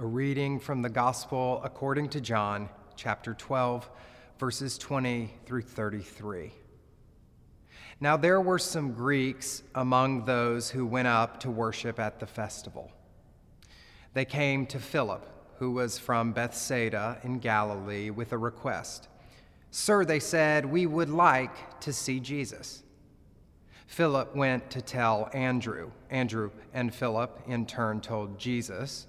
A reading from the Gospel according to John, chapter 12, verses 20 through 33. Now there were some Greeks among those who went up to worship at the festival. They came to Philip, who was from Bethsaida in Galilee, with a request. Sir, they said, we would like to see Jesus. Philip went to tell Andrew. Andrew and Philip in turn told Jesus.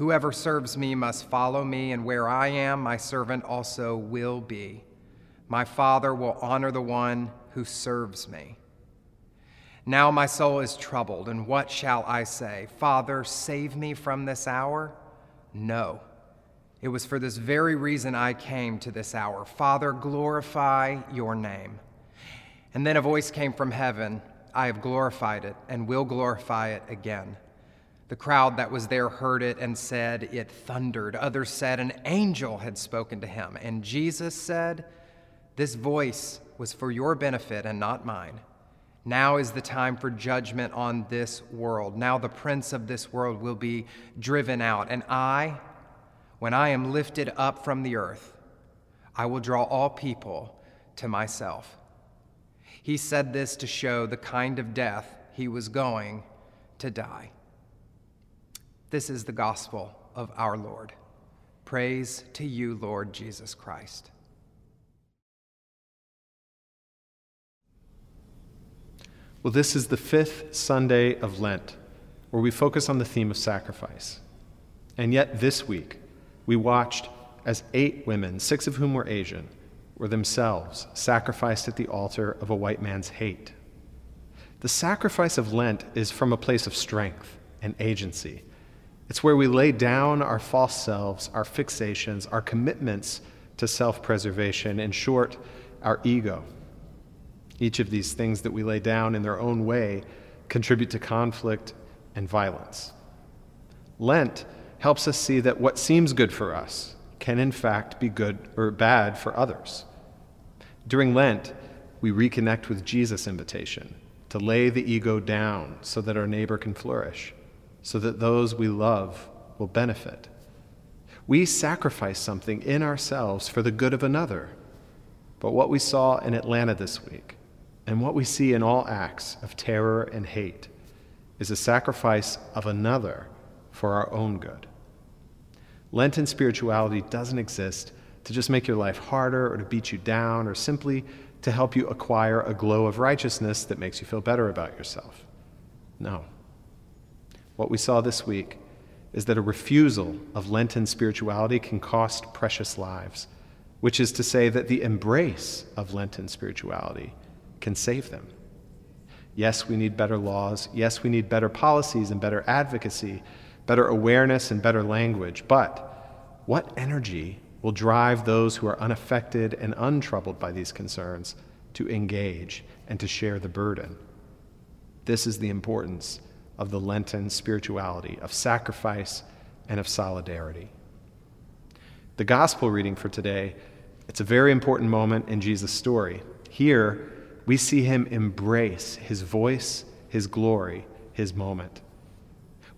Whoever serves me must follow me, and where I am, my servant also will be. My Father will honor the one who serves me. Now my soul is troubled, and what shall I say? Father, save me from this hour? No. It was for this very reason I came to this hour. Father, glorify your name. And then a voice came from heaven I have glorified it and will glorify it again. The crowd that was there heard it and said, It thundered. Others said, An angel had spoken to him. And Jesus said, This voice was for your benefit and not mine. Now is the time for judgment on this world. Now the prince of this world will be driven out. And I, when I am lifted up from the earth, I will draw all people to myself. He said this to show the kind of death he was going to die. This is the gospel of our Lord. Praise to you, Lord Jesus Christ. Well, this is the fifth Sunday of Lent, where we focus on the theme of sacrifice. And yet, this week, we watched as eight women, six of whom were Asian, were themselves sacrificed at the altar of a white man's hate. The sacrifice of Lent is from a place of strength and agency. It's where we lay down our false selves, our fixations, our commitments to self preservation, in short, our ego. Each of these things that we lay down in their own way contribute to conflict and violence. Lent helps us see that what seems good for us can, in fact, be good or bad for others. During Lent, we reconnect with Jesus' invitation to lay the ego down so that our neighbor can flourish so that those we love will benefit. We sacrifice something in ourselves for the good of another. But what we saw in Atlanta this week, and what we see in all acts of terror and hate, is a sacrifice of another for our own good. Lenten spirituality doesn't exist to just make your life harder or to beat you down or simply to help you acquire a glow of righteousness that makes you feel better about yourself. No. What we saw this week is that a refusal of Lenten spirituality can cost precious lives, which is to say that the embrace of Lenten spirituality can save them. Yes, we need better laws. Yes, we need better policies and better advocacy, better awareness and better language. But what energy will drive those who are unaffected and untroubled by these concerns to engage and to share the burden? This is the importance of the Lenten spirituality of sacrifice and of solidarity. The gospel reading for today, it's a very important moment in Jesus' story. Here, we see him embrace his voice, his glory, his moment.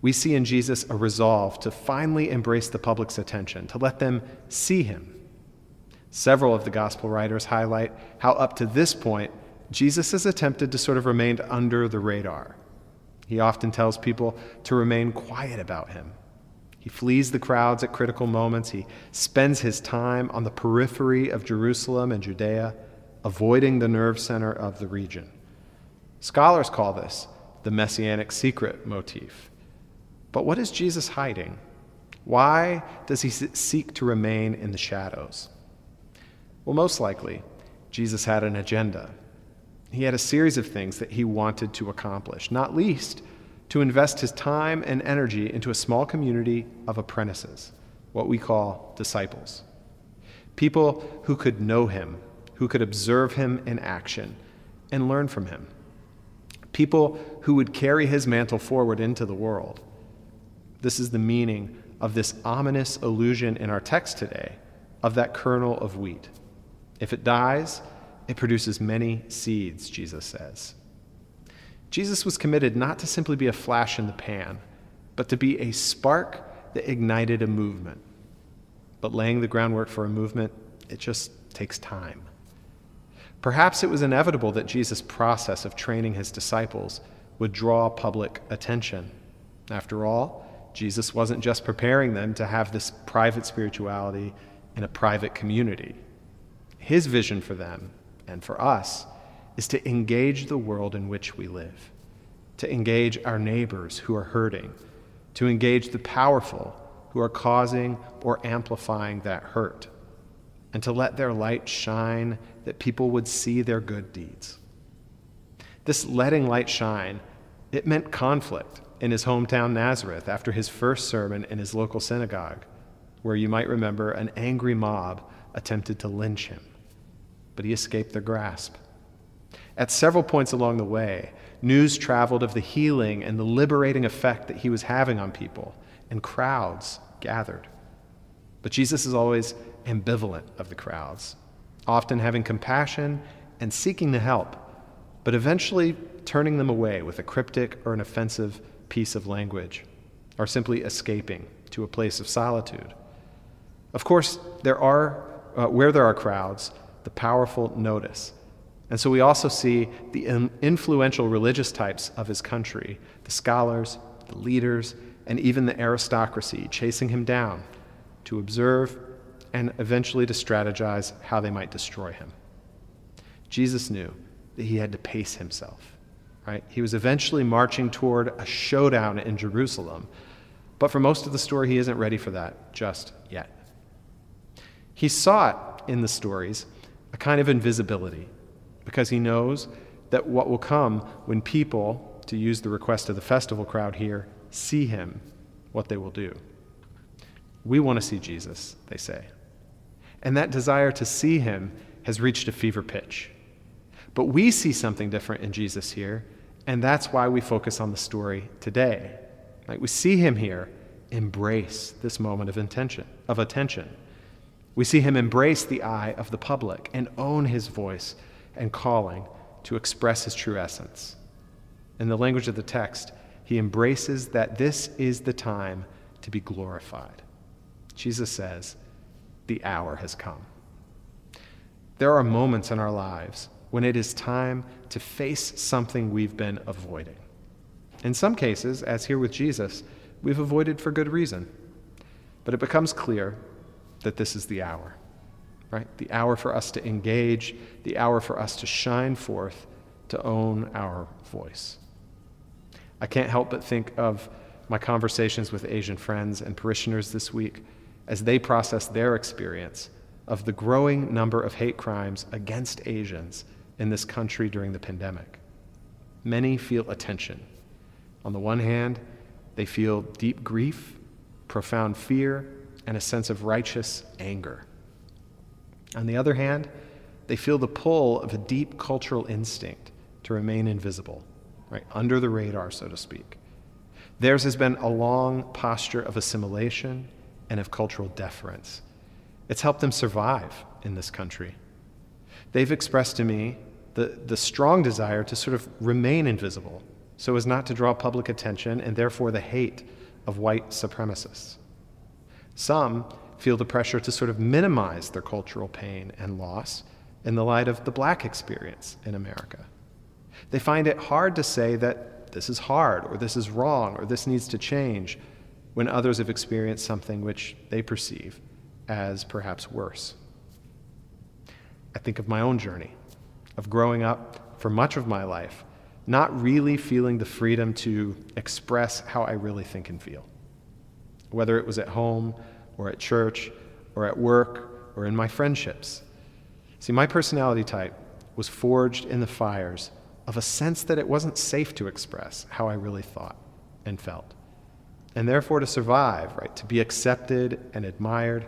We see in Jesus a resolve to finally embrace the public's attention, to let them see him. Several of the gospel writers highlight how, up to this point, Jesus has attempted to sort of remain under the radar. He often tells people to remain quiet about him. He flees the crowds at critical moments. He spends his time on the periphery of Jerusalem and Judea, avoiding the nerve center of the region. Scholars call this the messianic secret motif. But what is Jesus hiding? Why does he seek to remain in the shadows? Well, most likely, Jesus had an agenda. He had a series of things that he wanted to accomplish, not least to invest his time and energy into a small community of apprentices, what we call disciples. People who could know him, who could observe him in action, and learn from him. People who would carry his mantle forward into the world. This is the meaning of this ominous illusion in our text today of that kernel of wheat. If it dies, it produces many seeds, Jesus says. Jesus was committed not to simply be a flash in the pan, but to be a spark that ignited a movement. But laying the groundwork for a movement, it just takes time. Perhaps it was inevitable that Jesus' process of training his disciples would draw public attention. After all, Jesus wasn't just preparing them to have this private spirituality in a private community. His vision for them and for us is to engage the world in which we live, to engage our neighbors who are hurting, to engage the powerful who are causing or amplifying that hurt, and to let their light shine that people would see their good deeds. This letting light shine, it meant conflict in his hometown Nazareth after his first sermon in his local synagogue, where you might remember an angry mob attempted to lynch him, but he escaped their grasp. At several points along the way, news traveled of the healing and the liberating effect that he was having on people, and crowds gathered. But Jesus is always ambivalent of the crowds, often having compassion and seeking to help, but eventually turning them away with a cryptic or an offensive piece of language, or simply escaping to a place of solitude. Of course, there are, uh, where there are crowds, the powerful notice and so we also see the influential religious types of his country the scholars, the leaders, and even the aristocracy chasing him down to observe and eventually to strategize how they might destroy him. Jesus knew that he had to pace himself. Right? He was eventually marching toward a showdown in Jerusalem, but for most of the story, he isn't ready for that just yet. He sought in the stories a kind of invisibility because he knows that what will come when people, to use the request of the festival crowd here, see him, what they will do. We want to see Jesus, they say. And that desire to see him has reached a fever pitch. But we see something different in Jesus here, and that's why we focus on the story today. Right? We see him here embrace this moment of intention, of attention. We see him embrace the eye of the public and own his voice and calling to express his true essence. In the language of the text, he embraces that this is the time to be glorified. Jesus says, The hour has come. There are moments in our lives when it is time to face something we've been avoiding. In some cases, as here with Jesus, we've avoided for good reason. But it becomes clear that this is the hour right? The hour for us to engage, the hour for us to shine forth, to own our voice. I can't help but think of my conversations with Asian friends and parishioners this week as they process their experience of the growing number of hate crimes against Asians in this country during the pandemic. Many feel attention. On the one hand, they feel deep grief, profound fear, and a sense of righteous anger. On the other hand, they feel the pull of a deep cultural instinct to remain invisible, right, under the radar, so to speak. Theirs has been a long posture of assimilation and of cultural deference. It's helped them survive in this country. They've expressed to me the, the strong desire to sort of remain invisible so as not to draw public attention and therefore the hate of white supremacists. Some feel the pressure to sort of minimize their cultural pain and loss in the light of the black experience in America. They find it hard to say that this is hard, or this is wrong, or this needs to change, when others have experienced something which they perceive as perhaps worse. I think of my own journey of growing up for much of my life, not really feeling the freedom to express how I really think and feel. Whether it was at home, or at church, or at work, or in my friendships. See, my personality type was forged in the fires of a sense that it wasn't safe to express how I really thought and felt. And therefore, to survive, right, to be accepted and admired,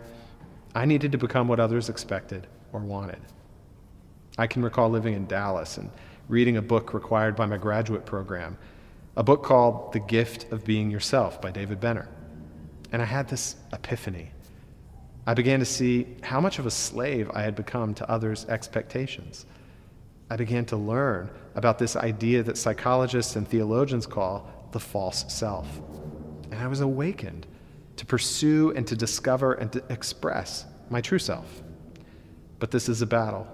I needed to become what others expected or wanted. I can recall living in Dallas and reading a book required by my graduate program, a book called The Gift of Being Yourself by David Benner. And I had this epiphany. I began to see how much of a slave I had become to others' expectations. I began to learn about this idea that psychologists and theologians call the false self. And I was awakened to pursue and to discover and to express my true self. But this is a battle.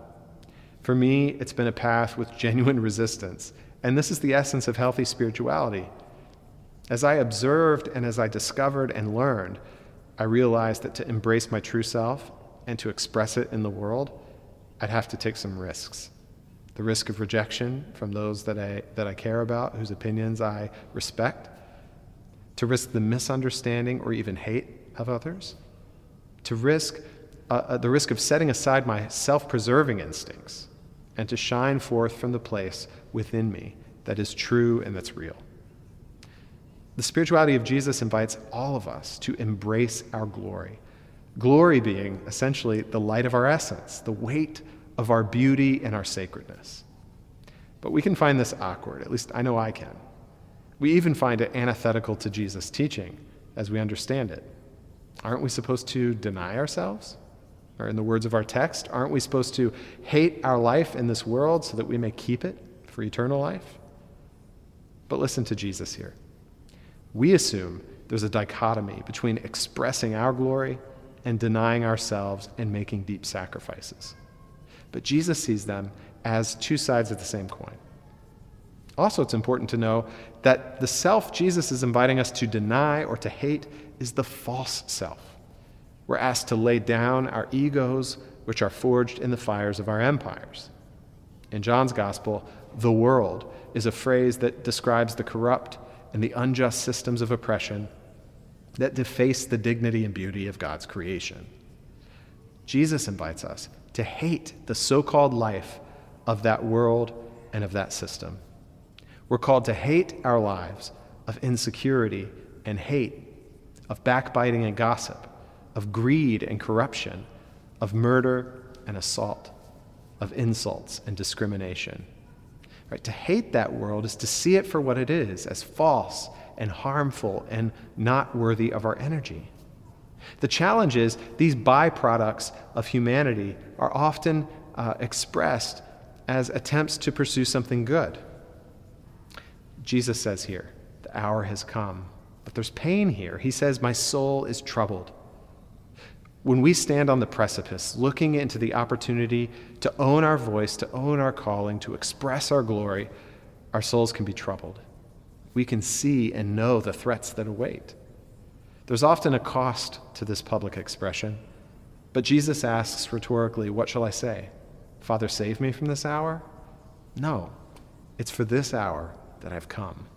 For me, it's been a path with genuine resistance, and this is the essence of healthy spirituality. As I observed and as I discovered and learned, I realized that to embrace my true self and to express it in the world, I'd have to take some risks. The risk of rejection from those that I, that I care about, whose opinions I respect, to risk the misunderstanding or even hate of others, to risk uh, uh, the risk of setting aside my self preserving instincts and to shine forth from the place within me that is true and that's real. The spirituality of Jesus invites all of us to embrace our glory. Glory being essentially the light of our essence, the weight of our beauty and our sacredness. But we can find this awkward, at least I know I can. We even find it antithetical to Jesus' teaching as we understand it. Aren't we supposed to deny ourselves? Or, in the words of our text, aren't we supposed to hate our life in this world so that we may keep it for eternal life? But listen to Jesus here. We assume there's a dichotomy between expressing our glory and denying ourselves and making deep sacrifices. But Jesus sees them as two sides of the same coin. Also, it's important to know that the self Jesus is inviting us to deny or to hate is the false self. We're asked to lay down our egos, which are forged in the fires of our empires. In John's Gospel, the world is a phrase that describes the corrupt and the unjust systems of oppression that deface the dignity and beauty of God's creation. Jesus invites us to hate the so called life of that world and of that system. We're called to hate our lives of insecurity and hate, of backbiting and gossip, of greed and corruption, of murder and assault, of insults and discrimination. Right? To hate that world is to see it for what it is, as false and harmful and not worthy of our energy. The challenge is these byproducts of humanity are often uh, expressed as attempts to pursue something good. Jesus says here, the hour has come. But there's pain here. He says, My soul is troubled. When we stand on the precipice, looking into the opportunity to own our voice, to own our calling, to express our glory, our souls can be troubled. We can see and know the threats that await. There's often a cost to this public expression, but Jesus asks rhetorically, What shall I say? Father, save me from this hour? No, it's for this hour that I've come.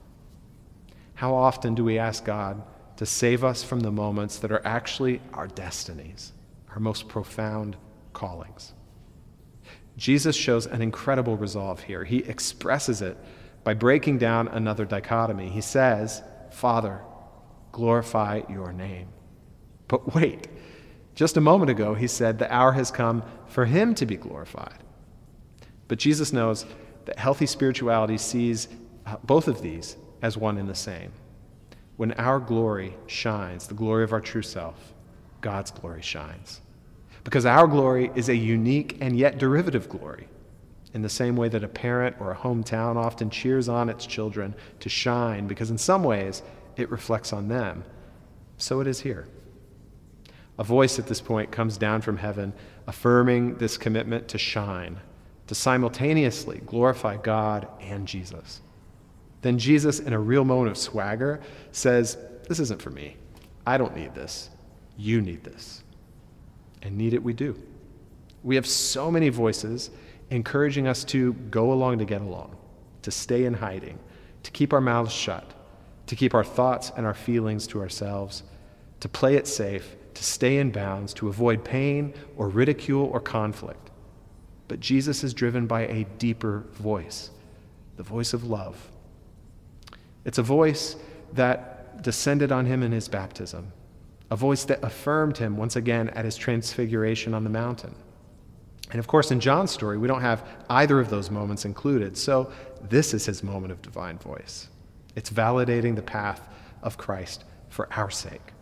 How often do we ask God to save us from the moments that are actually our destinies, our most profound callings. Jesus shows an incredible resolve here. He expresses it by breaking down another dichotomy. He says, Father, glorify your name. But wait, just a moment ago, he said, The hour has come for him to be glorified. But Jesus knows that healthy spirituality sees uh, both of these as one and the same. When our glory shines, the glory of our true self, God's glory shines. Because our glory is a unique and yet derivative glory. In the same way that a parent or a hometown often cheers on its children to shine, because in some ways it reflects on them, so it is here. A voice at this point comes down from heaven, affirming this commitment to shine, to simultaneously glorify God and Jesus. Then Jesus, in a real moment of swagger, says, This isn't for me. I don't need this. You need this. And need it we do. We have so many voices encouraging us to go along to get along, to stay in hiding, to keep our mouths shut, to keep our thoughts and our feelings to ourselves, to play it safe, to stay in bounds, to avoid pain or ridicule or conflict. But Jesus is driven by a deeper voice, the voice of love. It's a voice that descended on him in his baptism, a voice that affirmed him once again at his transfiguration on the mountain. And of course, in John's story, we don't have either of those moments included. So this is his moment of divine voice. It's validating the path of Christ for our sake.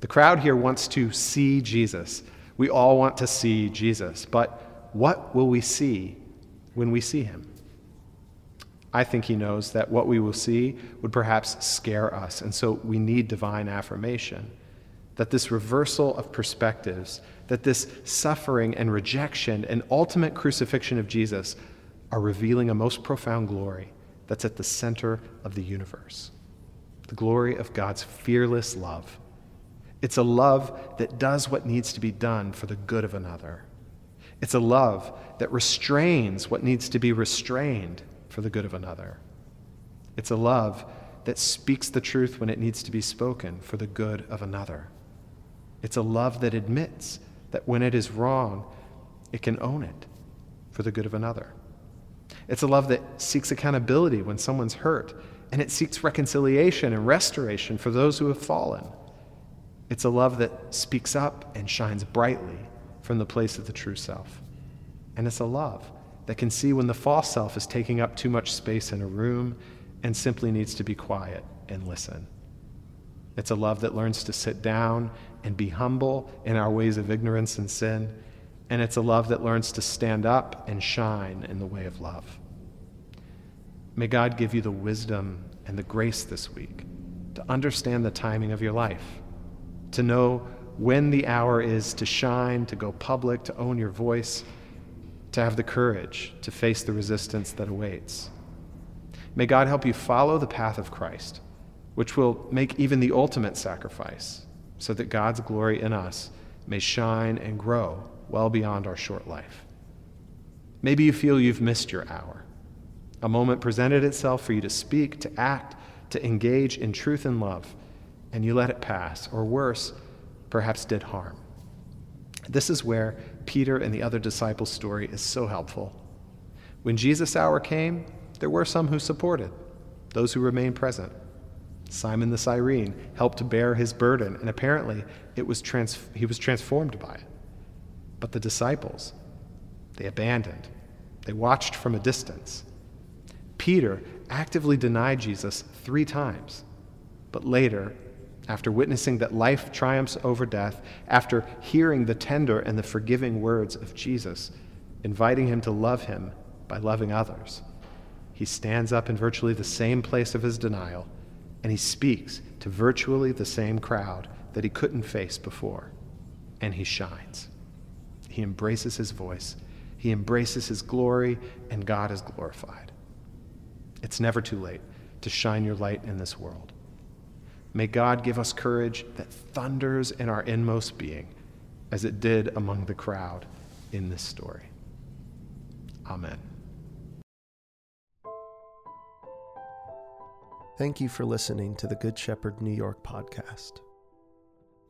The crowd here wants to see Jesus. We all want to see Jesus. But what will we see when we see him? I think he knows that what we will see would perhaps scare us. And so we need divine affirmation that this reversal of perspectives, that this suffering and rejection and ultimate crucifixion of Jesus are revealing a most profound glory that's at the center of the universe the glory of God's fearless love. It's a love that does what needs to be done for the good of another. It's a love that restrains what needs to be restrained for the good of another. It's a love that speaks the truth when it needs to be spoken for the good of another. It's a love that admits that when it is wrong, it can own it for the good of another. It's a love that seeks accountability when someone's hurt, and it seeks reconciliation and restoration for those who have fallen. It's a love that speaks up and shines brightly from the place of the true self. And it's a love that can see when the false self is taking up too much space in a room and simply needs to be quiet and listen. It's a love that learns to sit down and be humble in our ways of ignorance and sin. And it's a love that learns to stand up and shine in the way of love. May God give you the wisdom and the grace this week to understand the timing of your life, to know when the hour is to shine, to go public, to own your voice, to have the courage to face the resistance that awaits. May God help you follow the path of Christ which will make even the ultimate sacrifice, so that God's glory in us may shine and grow well beyond our short life. Maybe you feel you've missed your hour. A moment presented itself for you to speak, to act, to engage in truth and love, and you let it pass, or worse, perhaps did harm. This is where Peter and the other disciples' story is so helpful. When Jesus' hour came, there were some who supported, those who remained present. Simon the Cyrene helped to bear his burden, and apparently it was trans- he was transformed by it. But the disciples, they abandoned. They watched from a distance. Peter actively denied Jesus three times. But later, after witnessing that life triumphs over death, after hearing the tender and the forgiving words of Jesus, inviting him to love him by loving others, he stands up in virtually the same place of his denial and he speaks to virtually the same crowd that he couldn't face before. And he shines. He embraces his voice, he embraces his glory, and God is glorified. It's never too late to shine your light in this world. May God give us courage that thunders in our inmost being, as it did among the crowd in this story. Amen. Thank you for listening to the Good Shepherd New York podcast.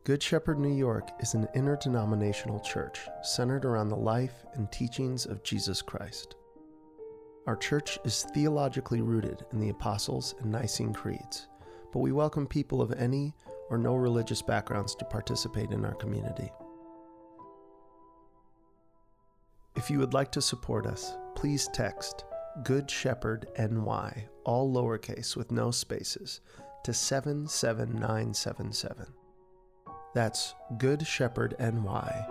Good Shepherd New York is an interdenominational church centered around the life and teachings of Jesus Christ. Our church is theologically rooted in the Apostles' and Nicene Creeds, but we welcome people of any or no religious backgrounds to participate in our community. If you would like to support us, please text Good Shepherd NY, all lowercase with no spaces, to 77977. That's Good Shepherd NY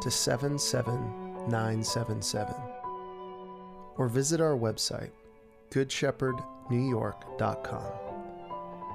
to 77977. Or visit our website, goodshepherdnewyork.com.